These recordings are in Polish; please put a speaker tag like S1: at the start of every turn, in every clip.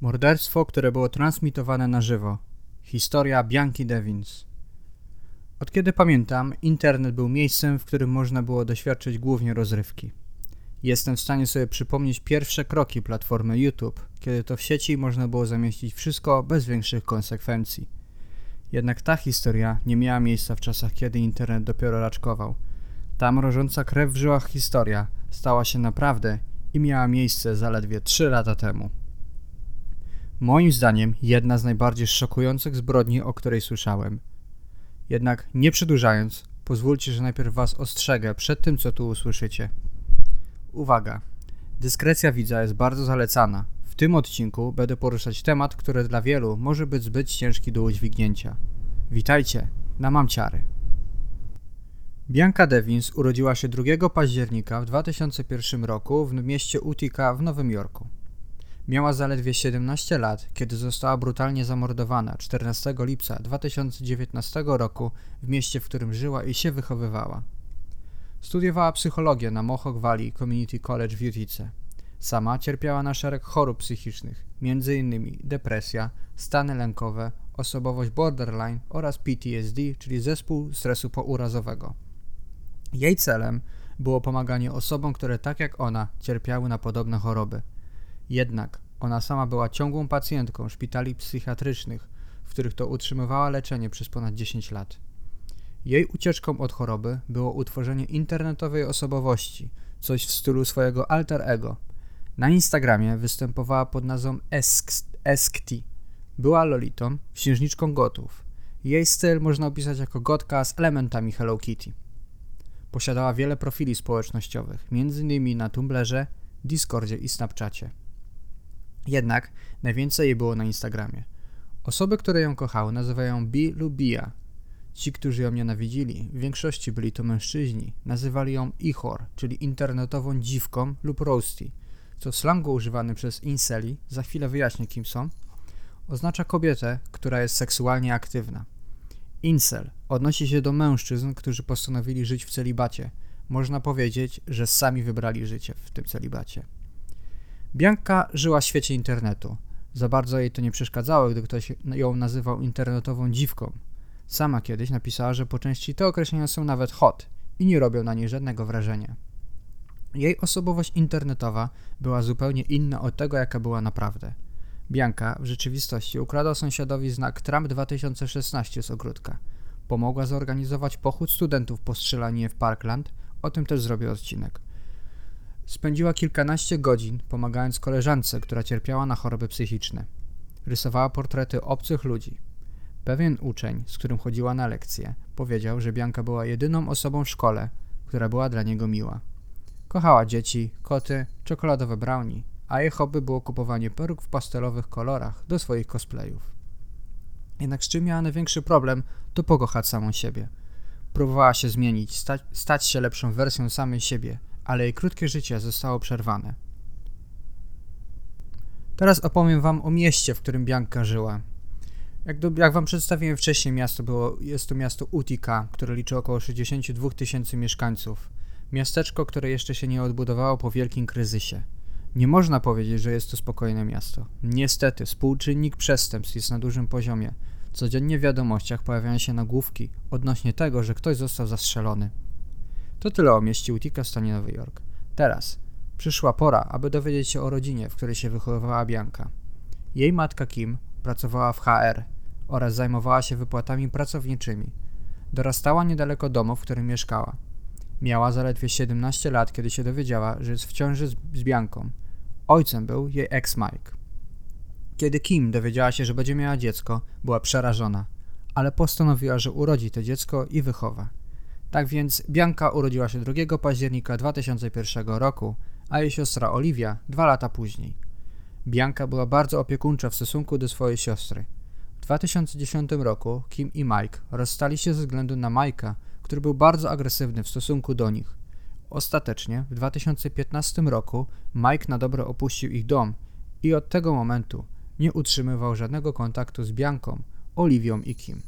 S1: Morderstwo, które było transmitowane na żywo. Historia Bianki Devins. Od kiedy pamiętam, internet był miejscem, w którym można było doświadczyć głównie rozrywki. Jestem w stanie sobie przypomnieć pierwsze kroki platformy YouTube, kiedy to w sieci można było zamieścić wszystko bez większych konsekwencji. Jednak ta historia nie miała miejsca w czasach, kiedy internet dopiero raczkował. Ta mrożąca krew w żyłach historia stała się naprawdę i miała miejsce zaledwie 3 lata temu. Moim zdaniem jedna z najbardziej szokujących zbrodni, o której słyszałem. Jednak nie przedłużając, pozwólcie, że najpierw was ostrzegę przed tym, co tu usłyszycie. Uwaga! Dyskrecja widza jest bardzo zalecana. W tym odcinku będę poruszać temat, który dla wielu może być zbyt ciężki do udźwignięcia. Witajcie na Mamciary. Bianca Devins urodziła się 2 października w 2001 roku w mieście Utica w Nowym Jorku. Miała zaledwie 17 lat, kiedy została brutalnie zamordowana 14 lipca 2019 roku w mieście, w którym żyła i się wychowywała. Studiowała psychologię na Mohawk Valley Community College w Utice. Sama cierpiała na szereg chorób psychicznych, m.in. depresja, stany lękowe, osobowość borderline oraz PTSD, czyli zespół stresu pourazowego. Jej celem było pomaganie osobom, które tak jak ona cierpiały na podobne choroby. Jednak ona sama była ciągłą pacjentką szpitali psychiatrycznych, w których to utrzymywała leczenie przez ponad 10 lat. Jej ucieczką od choroby było utworzenie internetowej osobowości, coś w stylu swojego alter ego. Na Instagramie występowała pod nazwą Eskti. Była lolitą, księżniczką gotów. Jej styl można opisać jako gotka z elementami Hello Kitty. Posiadała wiele profili społecznościowych, m.in. na Tumblrze, Discordzie i Snapchacie. Jednak najwięcej jej było na Instagramie. Osoby, które ją kochały, nazywają Bi lub Bia. Ci, którzy ją nienawidzili, w większości byli to mężczyźni, nazywali ją Ichor, czyli internetową dziwką lub roasty, co w slangu używany przez inceli, za chwilę wyjaśnię kim są, oznacza kobietę, która jest seksualnie aktywna. Incel odnosi się do mężczyzn, którzy postanowili żyć w celibacie. Można powiedzieć, że sami wybrali życie w tym celibacie. Bianka żyła w świecie internetu. Za bardzo jej to nie przeszkadzało, gdy ktoś ją nazywał internetową dziwką. Sama kiedyś napisała, że po części te określenia są nawet hot i nie robią na niej żadnego wrażenia. Jej osobowość internetowa była zupełnie inna od tego, jaka była naprawdę. Bianka w rzeczywistości ukradła sąsiadowi znak Trump 2016 z ogródka. Pomogła zorganizować pochód studentów po strzelaninie w Parkland, o tym też zrobię odcinek. Spędziła kilkanaście godzin pomagając koleżance, która cierpiała na choroby psychiczne. Rysowała portrety obcych ludzi. Pewien uczeń, z którym chodziła na lekcje, powiedział, że Bianka była jedyną osobą w szkole, która była dla niego miła. Kochała dzieci, koty, czekoladowe brownie, a jej hobby było kupowanie peruk w pastelowych kolorach do swoich cosplayów. Jednak z czym miała największy problem, to pokochać samą siebie. Próbowała się zmienić, stać, stać się lepszą wersją samej siebie, ale jej krótkie życie zostało przerwane. Teraz opowiem wam o mieście, w którym Bianka żyła. Jak, do, jak wam przedstawiłem wcześniej, miasto było, jest to miasto Utica, które liczy około 62 tysięcy mieszkańców. Miasteczko, które jeszcze się nie odbudowało po wielkim kryzysie. Nie można powiedzieć, że jest to spokojne miasto. Niestety, współczynnik przestępstw jest na dużym poziomie. Codziennie w wiadomościach pojawiają się nagłówki odnośnie tego, że ktoś został zastrzelony. To tyle o mieście Utica w stanie Nowy Jork. Teraz przyszła pora, aby dowiedzieć się o rodzinie, w której się wychowywała Bianka. Jej matka Kim pracowała w HR oraz zajmowała się wypłatami pracowniczymi. Dorastała niedaleko domu, w którym mieszkała. Miała zaledwie 17 lat, kiedy się dowiedziała, że jest w ciąży z, z Bianką. Ojcem był jej ex Mike. Kiedy Kim dowiedziała się, że będzie miała dziecko, była przerażona, ale postanowiła, że urodzi to dziecko i wychowa. Tak więc Bianka urodziła się 2 października 2001 roku, a jej siostra Oliwia dwa lata później. Bianka była bardzo opiekuńcza w stosunku do swojej siostry. W 2010 roku Kim i Mike rozstali się ze względu na Mike'a, który był bardzo agresywny w stosunku do nich. Ostatecznie w 2015 roku Mike na dobre opuścił ich dom i od tego momentu nie utrzymywał żadnego kontaktu z Bianką, Oliwią i Kim.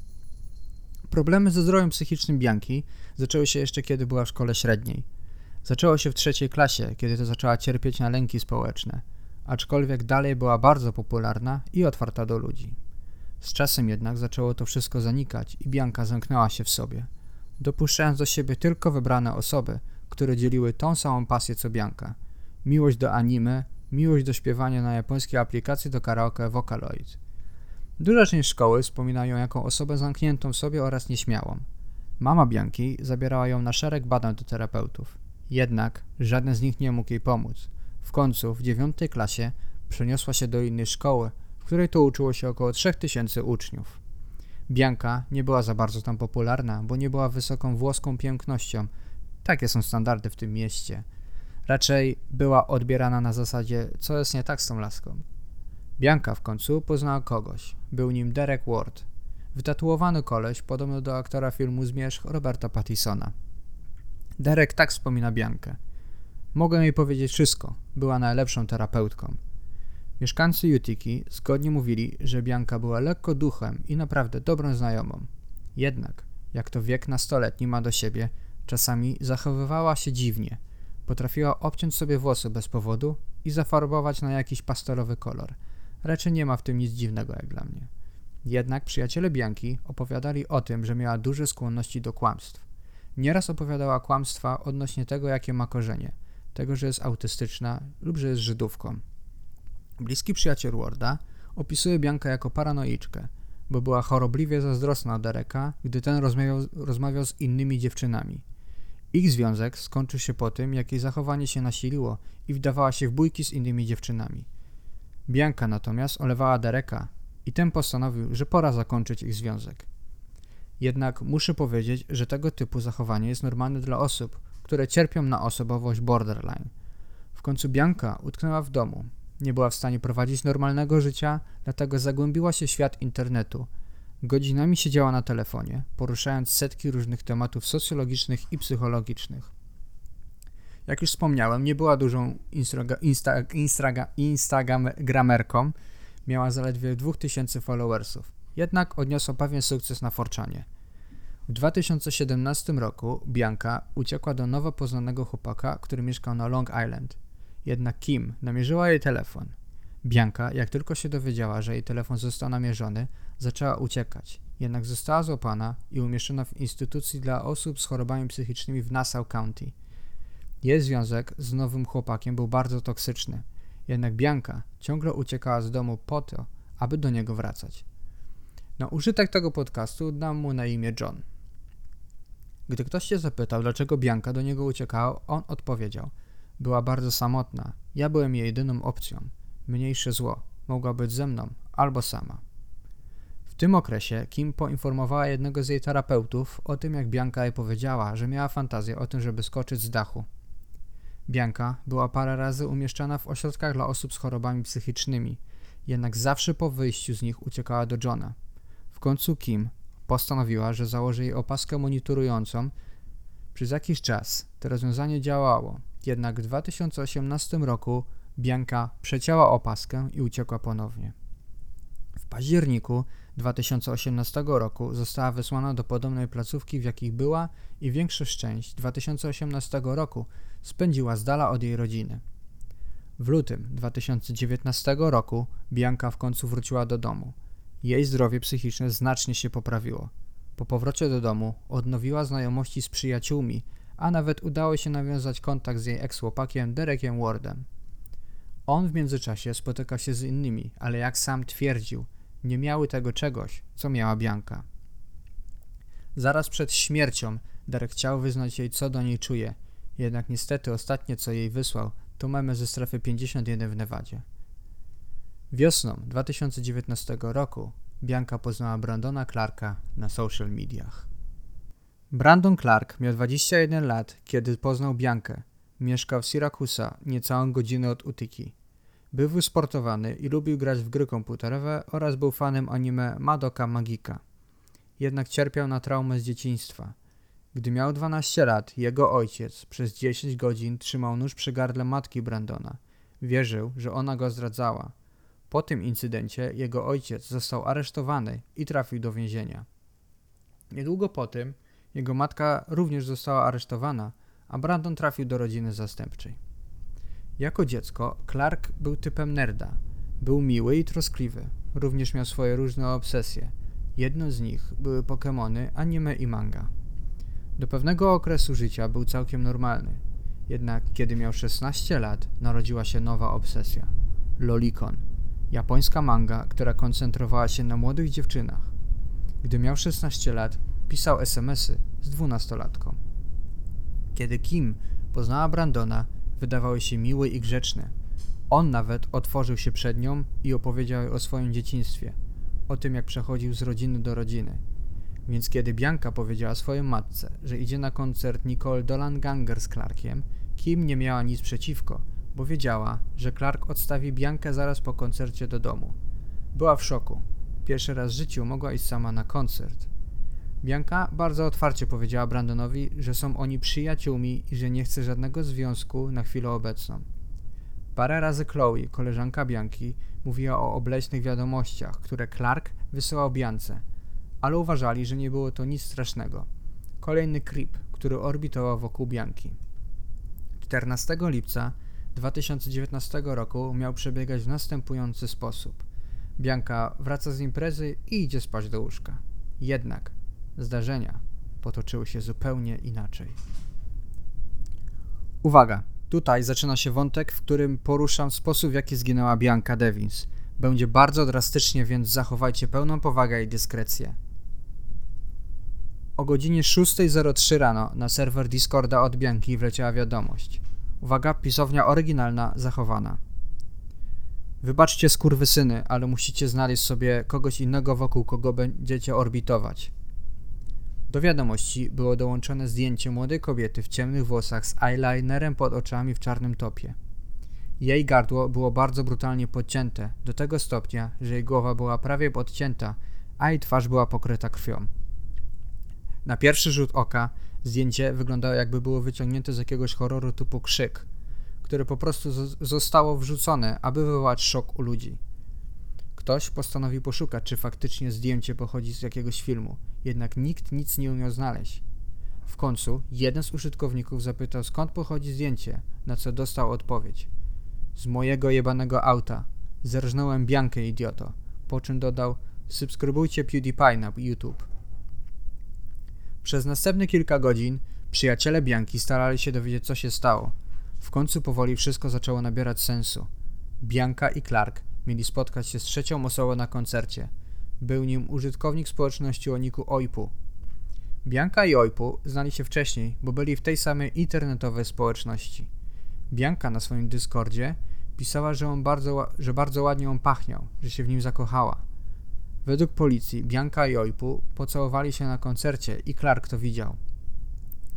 S1: Problemy ze zdrowiem psychicznym Bianki zaczęły się jeszcze kiedy była w szkole średniej. Zaczęło się w trzeciej klasie, kiedy to zaczęła cierpieć na lęki społeczne, aczkolwiek dalej była bardzo popularna i otwarta do ludzi. Z czasem jednak zaczęło to wszystko zanikać i Bianka zamknęła się w sobie, dopuszczając do siebie tylko wybrane osoby, które dzieliły tą samą pasję co Bianka. Miłość do anime, miłość do śpiewania na japońskiej aplikacji do karaoke Vocaloid. Duża część szkoły wspomina ją jako osobę zamkniętą w sobie oraz nieśmiałą. Mama Bianki zabierała ją na szereg badań do terapeutów. Jednak żaden z nich nie mógł jej pomóc. W końcu, w dziewiątej klasie, przeniosła się do innej szkoły, w której to uczyło się około 3000 uczniów. Bianka nie była za bardzo tam popularna, bo nie była wysoką włoską pięknością. Takie są standardy w tym mieście. Raczej była odbierana na zasadzie, co jest nie tak z tą laską. Bianka w końcu poznała kogoś. Był nim Derek Ward. Wytatuowany koleś, podobny do aktora filmu Zmierzch Roberta Pattisona. Derek tak wspomina Biankę. Mogę jej powiedzieć wszystko. Była najlepszą terapeutką. Mieszkańcy Utiki zgodnie mówili, że Bianka była lekko duchem i naprawdę dobrą znajomą. Jednak, jak to wiek nastoletni ma do siebie, czasami zachowywała się dziwnie. Potrafiła obciąć sobie włosy bez powodu i zafarbować na jakiś pastelowy kolor. Raczej nie ma w tym nic dziwnego jak dla mnie. Jednak przyjaciele Bianki opowiadali o tym, że miała duże skłonności do kłamstw. Nieraz opowiadała kłamstwa odnośnie tego, jakie ma korzenie, tego, że jest autystyczna lub że jest Żydówką. Bliski przyjaciel Warda opisuje Biankę jako paranoiczkę, bo była chorobliwie zazdrosna Dereka, gdy ten rozmawiał, rozmawiał z innymi dziewczynami. Ich związek skończył się po tym, jak jej zachowanie się nasiliło i wdawała się w bójki z innymi dziewczynami. Bianka natomiast olewała Dereka i ten postanowił, że pora zakończyć ich związek. Jednak muszę powiedzieć, że tego typu zachowanie jest normalne dla osób, które cierpią na osobowość borderline. W końcu Bianka utknęła w domu. Nie była w stanie prowadzić normalnego życia, dlatego zagłębiła się w świat internetu. Godzinami siedziała na telefonie, poruszając setki różnych tematów socjologicznych i psychologicznych. Jak już wspomniałem, nie była dużą insta, insta, instagramerką, miała zaledwie 2000 followersów. Jednak odniosła pewien sukces na Forczanie. W 2017 roku Bianka uciekła do nowo poznanego chłopaka, który mieszkał na Long Island. Jednak Kim namierzyła jej telefon. Bianka, jak tylko się dowiedziała, że jej telefon został namierzony, zaczęła uciekać. Jednak została złapana i umieszczona w instytucji dla osób z chorobami psychicznymi w Nassau County. Jej związek z nowym chłopakiem był bardzo toksyczny. Jednak Bianka ciągle uciekała z domu po to, aby do niego wracać. Na użytek tego podcastu dam mu na imię John. Gdy ktoś się zapytał, dlaczego Bianka do niego uciekała, on odpowiedział: Była bardzo samotna. Ja byłem jej jedyną opcją. Mniejsze zło. Mogła być ze mną albo sama. W tym okresie Kim poinformowała jednego z jej terapeutów o tym, jak Bianka jej powiedziała, że miała fantazję o tym, żeby skoczyć z dachu. Bianka była parę razy umieszczana w ośrodkach dla osób z chorobami psychicznymi, jednak zawsze po wyjściu z nich uciekała do Johna. W końcu Kim postanowiła, że założy jej opaskę monitorującą. Przez jakiś czas to rozwiązanie działało, jednak w 2018 roku Bianka przecięła opaskę i uciekła ponownie. W październiku 2018 roku została wysłana do podobnej placówki, w jakich była i większość część 2018 roku spędziła z dala od jej rodziny. W lutym 2019 roku Bianka w końcu wróciła do domu. Jej zdrowie psychiczne znacznie się poprawiło. Po powrocie do domu odnowiła znajomości z przyjaciółmi, a nawet udało się nawiązać kontakt z jej eks-łopakiem Derekiem Wardem. On w międzyczasie spotyka się z innymi, ale jak sam twierdził, nie miały tego czegoś, co miała Bianka. Zaraz przed śmiercią Derek chciał wyznać jej, co do niej czuje, jednak niestety ostatnie, co jej wysłał, to memy ze strefy 51 w Nevadzie. Wiosną 2019 roku Bianka poznała Brandona Clarka na social mediach. Brandon Clark miał 21 lat, kiedy poznał Biankę. Mieszkał w Syrakusa, niecałą godzinę od Utiki. Był wysportowany i lubił grać w gry komputerowe oraz był fanem anime Madoka Magika. Jednak cierpiał na traumę z dzieciństwa. Gdy miał 12 lat, jego ojciec przez 10 godzin trzymał nóż przy gardle matki Brandona. Wierzył, że ona go zdradzała. Po tym incydencie jego ojciec został aresztowany i trafił do więzienia. Niedługo po tym jego matka również została aresztowana, a Brandon trafił do rodziny zastępczej. Jako dziecko Clark był typem nerda. Był miły i troskliwy. Również miał swoje różne obsesje. Jedną z nich były Pokémony, anime i manga. Do pewnego okresu życia był całkiem normalny. Jednak kiedy miał 16 lat, narodziła się nowa obsesja. Lolicon. Japońska manga, która koncentrowała się na młodych dziewczynach. Gdy miał 16 lat, pisał SMSy z dwunastolatką. Kiedy Kim poznała Brandona, wydawały się miłe i grzeczne. On nawet otworzył się przed nią i opowiedział o swoim dzieciństwie, o tym jak przechodził z rodziny do rodziny. Więc kiedy Bianka powiedziała swojej matce, że idzie na koncert Nicole Dolan Ganger z Clarkiem, Kim nie miała nic przeciwko, bo wiedziała, że Clark odstawi Biankę zaraz po koncercie do domu. Była w szoku. Pierwszy raz w życiu mogła iść sama na koncert. Bianka bardzo otwarcie powiedziała Brandonowi, że są oni przyjaciółmi i że nie chce żadnego związku na chwilę obecną. Parę razy Chloe, koleżanka Bianki, mówiła o obleśnych wiadomościach, które Clark wysyłał Biance, ale uważali, że nie było to nic strasznego. Kolejny creep, który orbitował wokół Bianki. 14 lipca 2019 roku miał przebiegać w następujący sposób. Bianka wraca z imprezy i idzie spać do łóżka. Jednak zdarzenia potoczyły się zupełnie inaczej. Uwaga! Tutaj zaczyna się wątek, w którym poruszam sposób, w jaki zginęła Bianka Devins. Będzie bardzo drastycznie, więc zachowajcie pełną powagę i dyskrecję. O godzinie 6.03 rano na serwer Discorda od Bianki wleciała wiadomość. Uwaga, pisownia oryginalna zachowana. Wybaczcie skurwysyny, ale musicie znaleźć sobie kogoś innego wokół kogo będziecie orbitować. Do wiadomości było dołączone zdjęcie młodej kobiety w ciemnych włosach z eyelinerem pod oczami w czarnym topie. Jej gardło było bardzo brutalnie podcięte, do tego stopnia, że jej głowa była prawie podcięta, a jej twarz była pokryta krwią. Na pierwszy rzut oka zdjęcie wyglądało jakby było wyciągnięte z jakiegoś horroru typu krzyk, które po prostu zostało wrzucone, aby wywołać szok u ludzi. Ktoś postanowił poszukać, czy faktycznie zdjęcie pochodzi z jakiegoś filmu, jednak nikt nic nie umiał znaleźć. W końcu jeden z użytkowników zapytał, skąd pochodzi zdjęcie, na co dostał odpowiedź. Z mojego jebanego auta. Zerżnąłem Biankę, idioto. Po czym dodał, subskrybujcie PewDiePie na YouTube. Przez następne kilka godzin przyjaciele Bianki starali się dowiedzieć, co się stało. W końcu powoli wszystko zaczęło nabierać sensu. Bianka i Clark mieli spotkać się z trzecią osobą na koncercie. Był nim użytkownik społeczności o niku Oipu. Bianka i Oipu znali się wcześniej, bo byli w tej samej internetowej społeczności. Bianka na swoim Discordzie pisała, że, on bardzo, że bardzo ładnie on pachniał, że się w nim zakochała. Według policji Bianka i Oipu pocałowali się na koncercie i Clark to widział.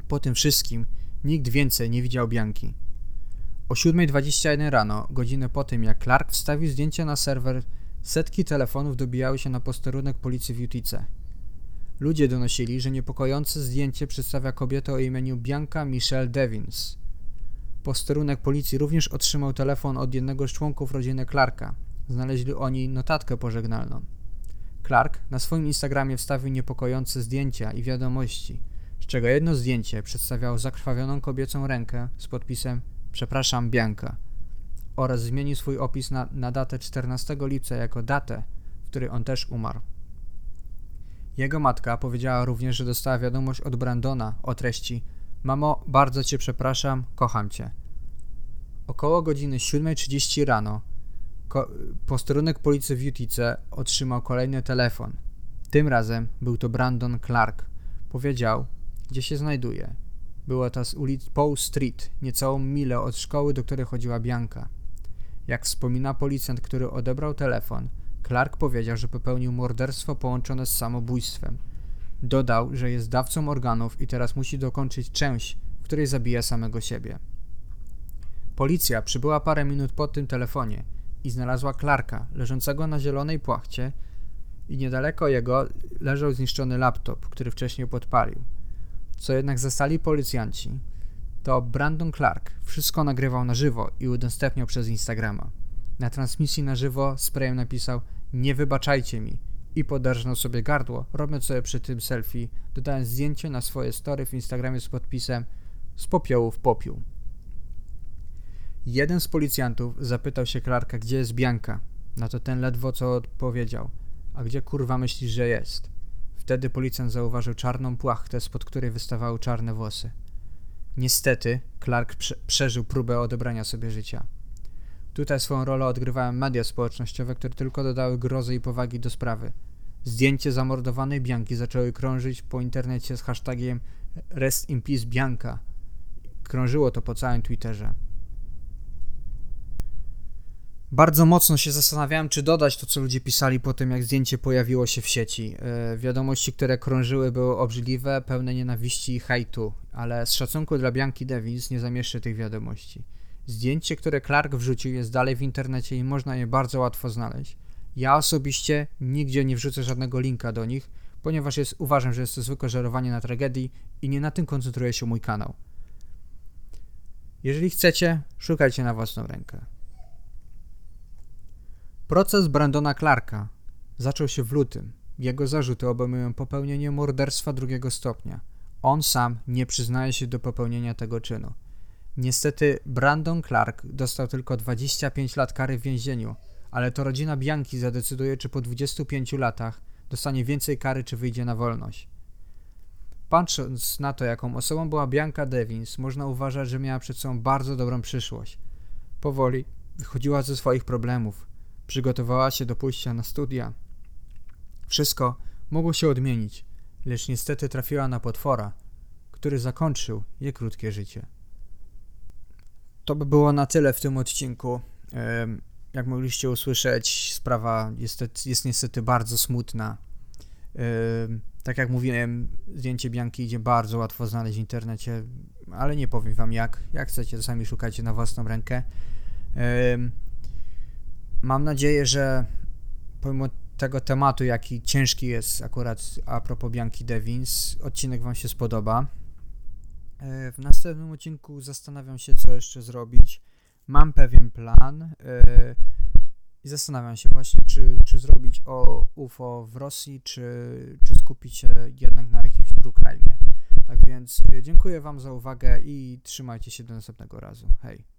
S1: Po tym wszystkim nikt więcej nie widział Bianki. O 7.21 rano, godzinę po tym jak Clark wstawił zdjęcie na serwer, setki telefonów dobijały się na posterunek policji w Utice. Ludzie donosili, że niepokojące zdjęcie przedstawia kobietę o imieniu Bianca Michelle Devins. Posterunek policji również otrzymał telefon od jednego z członków rodziny Clarka. Znaleźli oni notatkę pożegnalną. Clark na swoim Instagramie wstawił niepokojące zdjęcia i wiadomości, z czego jedno zdjęcie przedstawiało zakrwawioną kobiecą rękę z podpisem Przepraszam Bianka oraz zmienił swój opis na, na datę 14 lipca jako datę, w której on też umarł. Jego matka powiedziała również, że dostała wiadomość od Brandona o treści Mamo, bardzo cię przepraszam, kocham cię. Około godziny 7.30 rano posterunek policji w Utice otrzymał kolejny telefon. Tym razem był to Brandon Clark. Powiedział, gdzie się znajduje. Była to z ulic Paul Street, niecałą milę od szkoły, do której chodziła Bianka. Jak wspomina policjant, który odebrał telefon, Clark powiedział, że popełnił morderstwo połączone z samobójstwem. Dodał, że jest dawcą organów i teraz musi dokończyć część, w której zabija samego siebie. Policja przybyła parę minut po tym telefonie i znalazła Clarka, leżącego na zielonej płachcie i niedaleko jego leżał zniszczony laptop, który wcześniej podpalił. Co jednak zastali policjanci, to Brandon Clark wszystko nagrywał na żywo i udostępniał przez Instagrama. Na transmisji na żywo sprayem napisał nie wybaczajcie mi i podarżnął sobie gardło, robiąc sobie przy tym selfie, dodając zdjęcie na swoje story w Instagramie z podpisem z popiołu w popiół. Jeden z policjantów zapytał się Clarka, gdzie jest Bianka. Na to ten ledwo co odpowiedział. A gdzie kurwa myślisz, że jest? Wtedy policjant zauważył czarną płachtę, spod której wystawały czarne włosy. Niestety, Clark prze przeżył próbę odebrania sobie życia. Tutaj swoją rolę odgrywają media społecznościowe, które tylko dodały grozy i powagi do sprawy. Zdjęcie zamordowanej Bianki zaczęły krążyć po internecie z hashtagiem Rest in Peace Bianka. Krążyło to po całym Twitterze. Bardzo mocno się zastanawiałem, czy dodać to, co ludzie pisali po tym, jak zdjęcie pojawiło się w sieci. Yy, wiadomości, które krążyły, były obrzydliwe, pełne nienawiści i hejtu, ale z szacunku dla Bianki Davis nie zamieszczę tych wiadomości. Zdjęcie, które Clark wrzucił, jest dalej w internecie i można je bardzo łatwo znaleźć. Ja osobiście nigdzie nie wrzucę żadnego linka do nich, ponieważ jest, uważam, że jest to zwykłe żerowanie na tragedii i nie na tym koncentruje się mój kanał. Jeżeli chcecie, szukajcie na własną rękę. Proces Brandona Clarka zaczął się w lutym. Jego zarzuty obejmują popełnienie morderstwa drugiego stopnia. On sam nie przyznaje się do popełnienia tego czynu. Niestety Brandon Clark dostał tylko 25 lat kary w więzieniu, ale to rodzina Bianki zadecyduje, czy po 25 latach dostanie więcej kary, czy wyjdzie na wolność. Patrząc na to, jaką osobą była Bianka Devins, można uważać, że miała przed sobą bardzo dobrą przyszłość. Powoli wychodziła ze swoich problemów, przygotowała się do pójścia na studia. Wszystko mogło się odmienić, lecz niestety trafiła na potwora, który zakończył jej krótkie życie. To by było na tyle w tym odcinku. Jak mogliście usłyszeć, sprawa jest, jest niestety bardzo smutna. Tak jak mówiłem, zdjęcie Bianki idzie bardzo łatwo znaleźć w internecie, ale nie powiem wam jak. Jak chcecie, sami szukajcie na własną rękę. Mam nadzieję, że pomimo tego tematu, jaki ciężki jest akurat a propos Bianki Devins, odcinek wam się spodoba. W następnym odcinku zastanawiam się, co jeszcze zrobić. Mam pewien plan yy, i zastanawiam się właśnie, czy, czy zrobić o UFO w Rosji, czy, czy skupić się jednak na jakimś true crime. Tak więc yy, dziękuję Wam za uwagę i trzymajcie się do następnego razu. Hej!